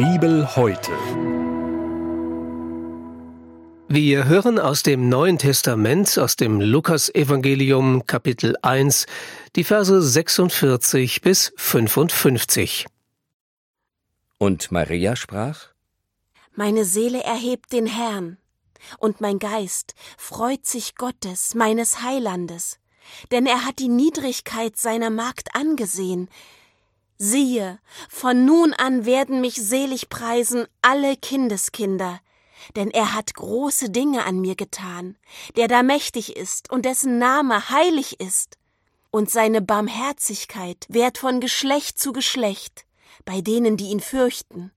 Bibel heute. Wir hören aus dem Neuen Testament, aus dem Lukasevangelium Kapitel 1, die Verse 46 bis 55. Und Maria sprach, Meine Seele erhebt den Herrn, und mein Geist freut sich Gottes, meines Heilandes, denn er hat die Niedrigkeit seiner Magd angesehen. Siehe, von nun an werden mich selig preisen alle Kindeskinder, denn er hat große Dinge an mir getan, der da mächtig ist und dessen Name heilig ist, und seine Barmherzigkeit währt von Geschlecht zu Geschlecht, bei denen, die ihn fürchten.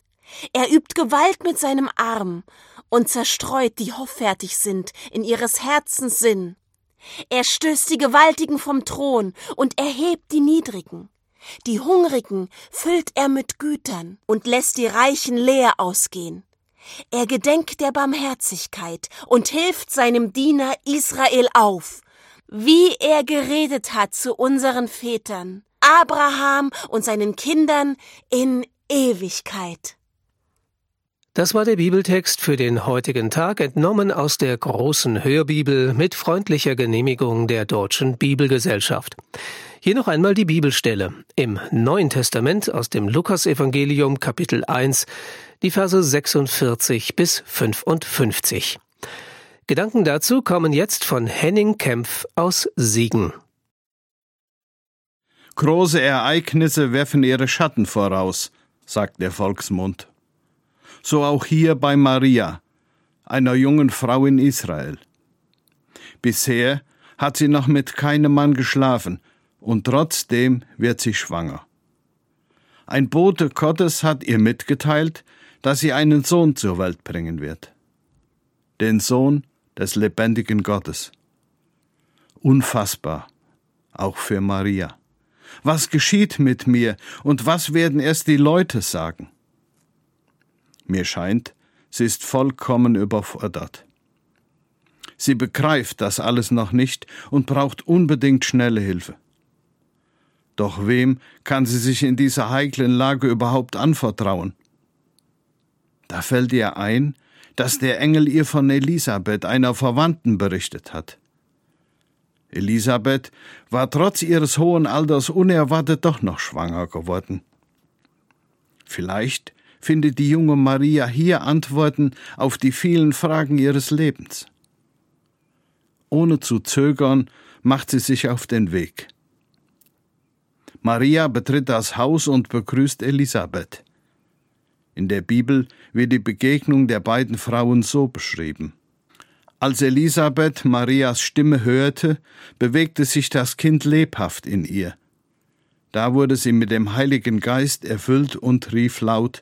Er übt Gewalt mit seinem Arm und zerstreut, die hoffärtig sind, in ihres Herzens Sinn. Er stößt die Gewaltigen vom Thron und erhebt die Niedrigen. Die Hungrigen füllt er mit Gütern und lässt die Reichen leer ausgehen. Er gedenkt der Barmherzigkeit und hilft seinem Diener Israel auf, wie er geredet hat zu unseren Vätern, Abraham und seinen Kindern in Ewigkeit. Das war der Bibeltext für den heutigen Tag, entnommen aus der großen Hörbibel mit freundlicher Genehmigung der Deutschen Bibelgesellschaft. Hier noch einmal die Bibelstelle im Neuen Testament aus dem Lukasevangelium Kapitel 1, die Verse 46 bis 55. Gedanken dazu kommen jetzt von Henning Kempf aus Siegen. Große Ereignisse werfen ihre Schatten voraus, sagt der Volksmund so auch hier bei Maria, einer jungen Frau in Israel. Bisher hat sie noch mit keinem Mann geschlafen, und trotzdem wird sie schwanger. Ein Bote Gottes hat ihr mitgeteilt, dass sie einen Sohn zur Welt bringen wird. Den Sohn des lebendigen Gottes. Unfassbar, auch für Maria. Was geschieht mit mir und was werden erst die Leute sagen? Mir scheint, sie ist vollkommen überfordert. Sie begreift das alles noch nicht und braucht unbedingt schnelle Hilfe. Doch wem kann sie sich in dieser heiklen Lage überhaupt anvertrauen? Da fällt ihr ein, dass der Engel ihr von Elisabeth, einer Verwandten, berichtet hat. Elisabeth war trotz ihres hohen Alters unerwartet doch noch schwanger geworden. Vielleicht findet die junge Maria hier Antworten auf die vielen Fragen ihres Lebens. Ohne zu zögern macht sie sich auf den Weg. Maria betritt das Haus und begrüßt Elisabeth. In der Bibel wird die Begegnung der beiden Frauen so beschrieben. Als Elisabeth Marias Stimme hörte, bewegte sich das Kind lebhaft in ihr. Da wurde sie mit dem Heiligen Geist erfüllt und rief laut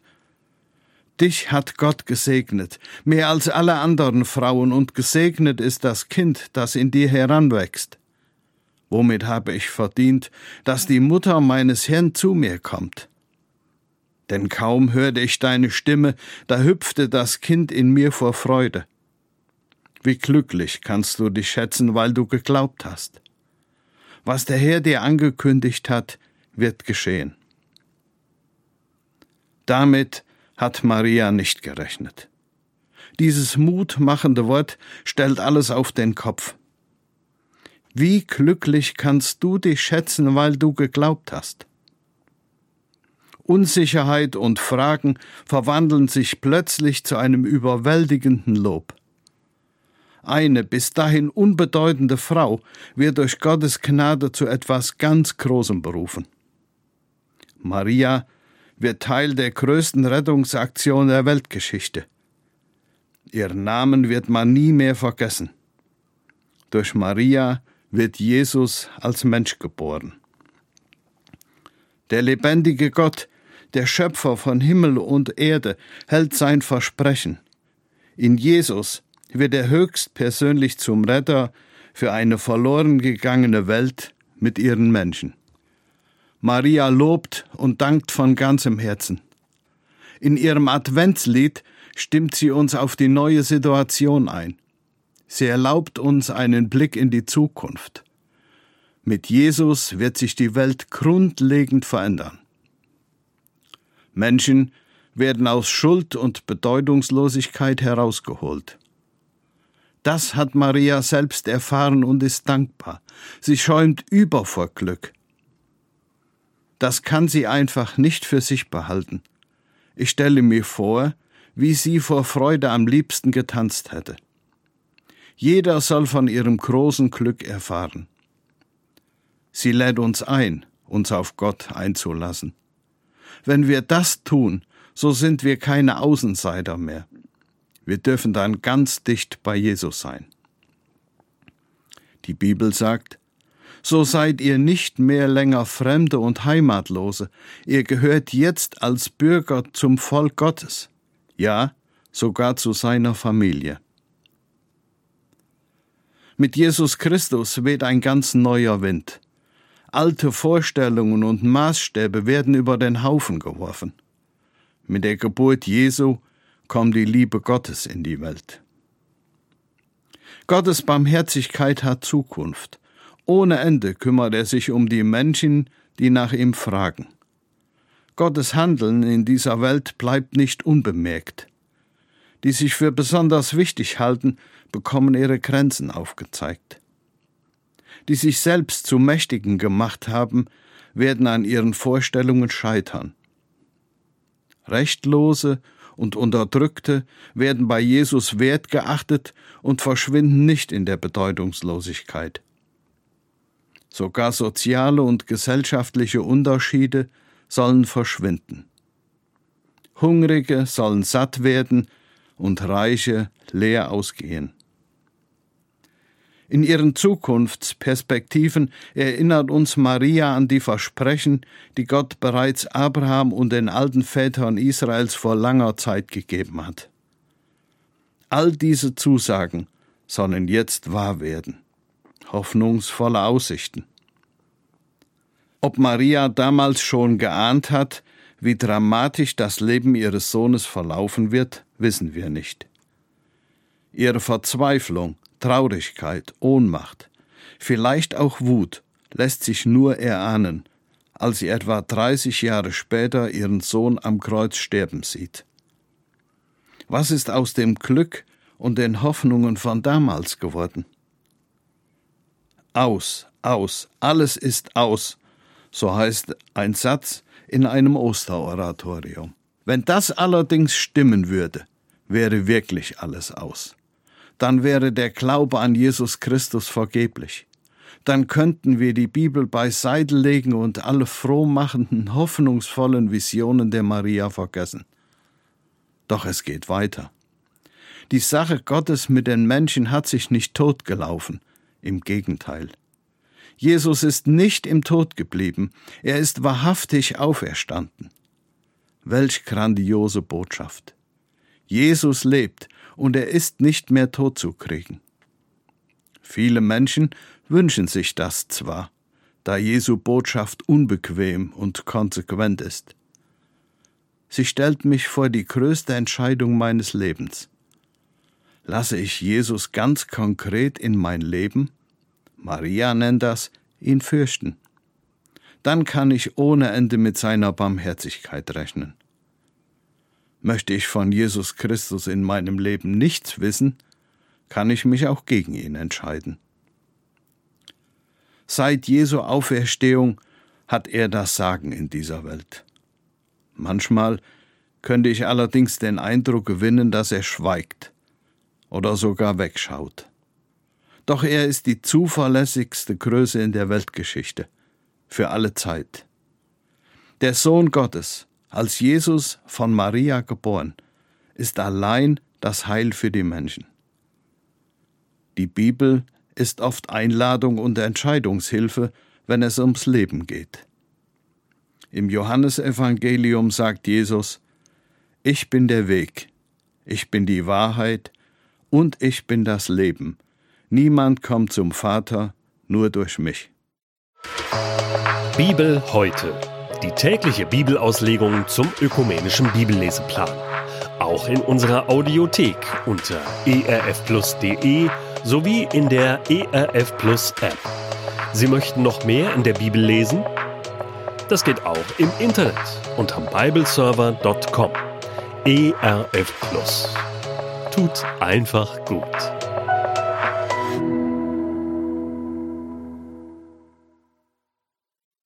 Dich hat Gott gesegnet, mehr als alle anderen Frauen, und gesegnet ist das Kind, das in dir heranwächst. Womit habe ich verdient, dass die Mutter meines Herrn zu mir kommt? Denn kaum hörte ich deine Stimme, da hüpfte das Kind in mir vor Freude. Wie glücklich kannst du dich schätzen, weil du geglaubt hast. Was der Herr dir angekündigt hat, wird geschehen. Damit hat Maria nicht gerechnet. Dieses mutmachende Wort stellt alles auf den Kopf. Wie glücklich kannst du dich schätzen, weil du geglaubt hast? Unsicherheit und Fragen verwandeln sich plötzlich zu einem überwältigenden Lob. Eine bis dahin unbedeutende Frau wird durch Gottes Gnade zu etwas ganz Großem berufen. Maria wird Teil der größten Rettungsaktion der Weltgeschichte. Ihren Namen wird man nie mehr vergessen. Durch Maria wird Jesus als Mensch geboren. Der lebendige Gott, der Schöpfer von Himmel und Erde, hält sein Versprechen. In Jesus wird er höchstpersönlich zum Retter für eine verloren gegangene Welt mit ihren Menschen. Maria lobt und dankt von ganzem Herzen. In ihrem Adventslied stimmt sie uns auf die neue Situation ein. Sie erlaubt uns einen Blick in die Zukunft. Mit Jesus wird sich die Welt grundlegend verändern. Menschen werden aus Schuld und Bedeutungslosigkeit herausgeholt. Das hat Maria selbst erfahren und ist dankbar. Sie schäumt über vor Glück. Das kann sie einfach nicht für sich behalten. Ich stelle mir vor, wie sie vor Freude am liebsten getanzt hätte. Jeder soll von ihrem großen Glück erfahren. Sie lädt uns ein, uns auf Gott einzulassen. Wenn wir das tun, so sind wir keine Außenseiter mehr. Wir dürfen dann ganz dicht bei Jesus sein. Die Bibel sagt, so seid ihr nicht mehr länger Fremde und Heimatlose, ihr gehört jetzt als Bürger zum Volk Gottes, ja, sogar zu seiner Familie. Mit Jesus Christus weht ein ganz neuer Wind. Alte Vorstellungen und Maßstäbe werden über den Haufen geworfen. Mit der Geburt Jesu kommt die Liebe Gottes in die Welt. Gottes Barmherzigkeit hat Zukunft. Ohne Ende kümmert er sich um die Menschen, die nach ihm fragen. Gottes Handeln in dieser Welt bleibt nicht unbemerkt. Die sich für besonders wichtig halten, bekommen ihre Grenzen aufgezeigt. Die sich selbst zu Mächtigen gemacht haben, werden an ihren Vorstellungen scheitern. Rechtlose und Unterdrückte werden bei Jesus wertgeachtet und verschwinden nicht in der Bedeutungslosigkeit. Sogar soziale und gesellschaftliche Unterschiede sollen verschwinden. Hungrige sollen satt werden und Reiche leer ausgehen. In ihren Zukunftsperspektiven erinnert uns Maria an die Versprechen, die Gott bereits Abraham und den alten Vätern Israels vor langer Zeit gegeben hat. All diese Zusagen sollen jetzt wahr werden. Hoffnungsvolle Aussichten. Ob Maria damals schon geahnt hat, wie dramatisch das Leben ihres Sohnes verlaufen wird, wissen wir nicht. Ihre Verzweiflung, Traurigkeit, Ohnmacht, vielleicht auch Wut lässt sich nur erahnen, als sie etwa 30 Jahre später ihren Sohn am Kreuz sterben sieht. Was ist aus dem Glück und den Hoffnungen von damals geworden? Aus, aus, alles ist aus, so heißt ein Satz in einem Osteroratorium. Wenn das allerdings stimmen würde, wäre wirklich alles aus dann wäre der Glaube an Jesus Christus vergeblich. Dann könnten wir die Bibel beiseite legen und alle frohmachenden, hoffnungsvollen Visionen der Maria vergessen. Doch es geht weiter. Die Sache Gottes mit den Menschen hat sich nicht totgelaufen, im Gegenteil. Jesus ist nicht im Tod geblieben, er ist wahrhaftig auferstanden. Welch grandiose Botschaft. Jesus lebt und er ist nicht mehr tot zu kriegen. Viele Menschen wünschen sich das zwar, da Jesu Botschaft unbequem und konsequent ist. Sie stellt mich vor die größte Entscheidung meines Lebens. Lasse ich Jesus ganz konkret in mein Leben? Maria nennt das ihn fürchten. Dann kann ich ohne Ende mit seiner Barmherzigkeit rechnen. Möchte ich von Jesus Christus in meinem Leben nichts wissen, kann ich mich auch gegen ihn entscheiden. Seit Jesu Auferstehung hat er das Sagen in dieser Welt. Manchmal könnte ich allerdings den Eindruck gewinnen, dass er schweigt oder sogar wegschaut. Doch er ist die zuverlässigste Größe in der Weltgeschichte, für alle Zeit. Der Sohn Gottes, als Jesus von Maria geboren, ist allein das Heil für die Menschen. Die Bibel ist oft Einladung und Entscheidungshilfe, wenn es ums Leben geht. Im Johannesevangelium sagt Jesus, Ich bin der Weg, ich bin die Wahrheit und ich bin das Leben. Niemand kommt zum Vater nur durch mich. Bibel heute die tägliche Bibelauslegung zum ökumenischen Bibelleseplan. Auch in unserer Audiothek unter erfplus.de sowie in der ERF Plus App. Sie möchten noch mehr in der Bibel lesen? Das geht auch im Internet unter bibleserver.com. ERF Plus. Tut einfach gut.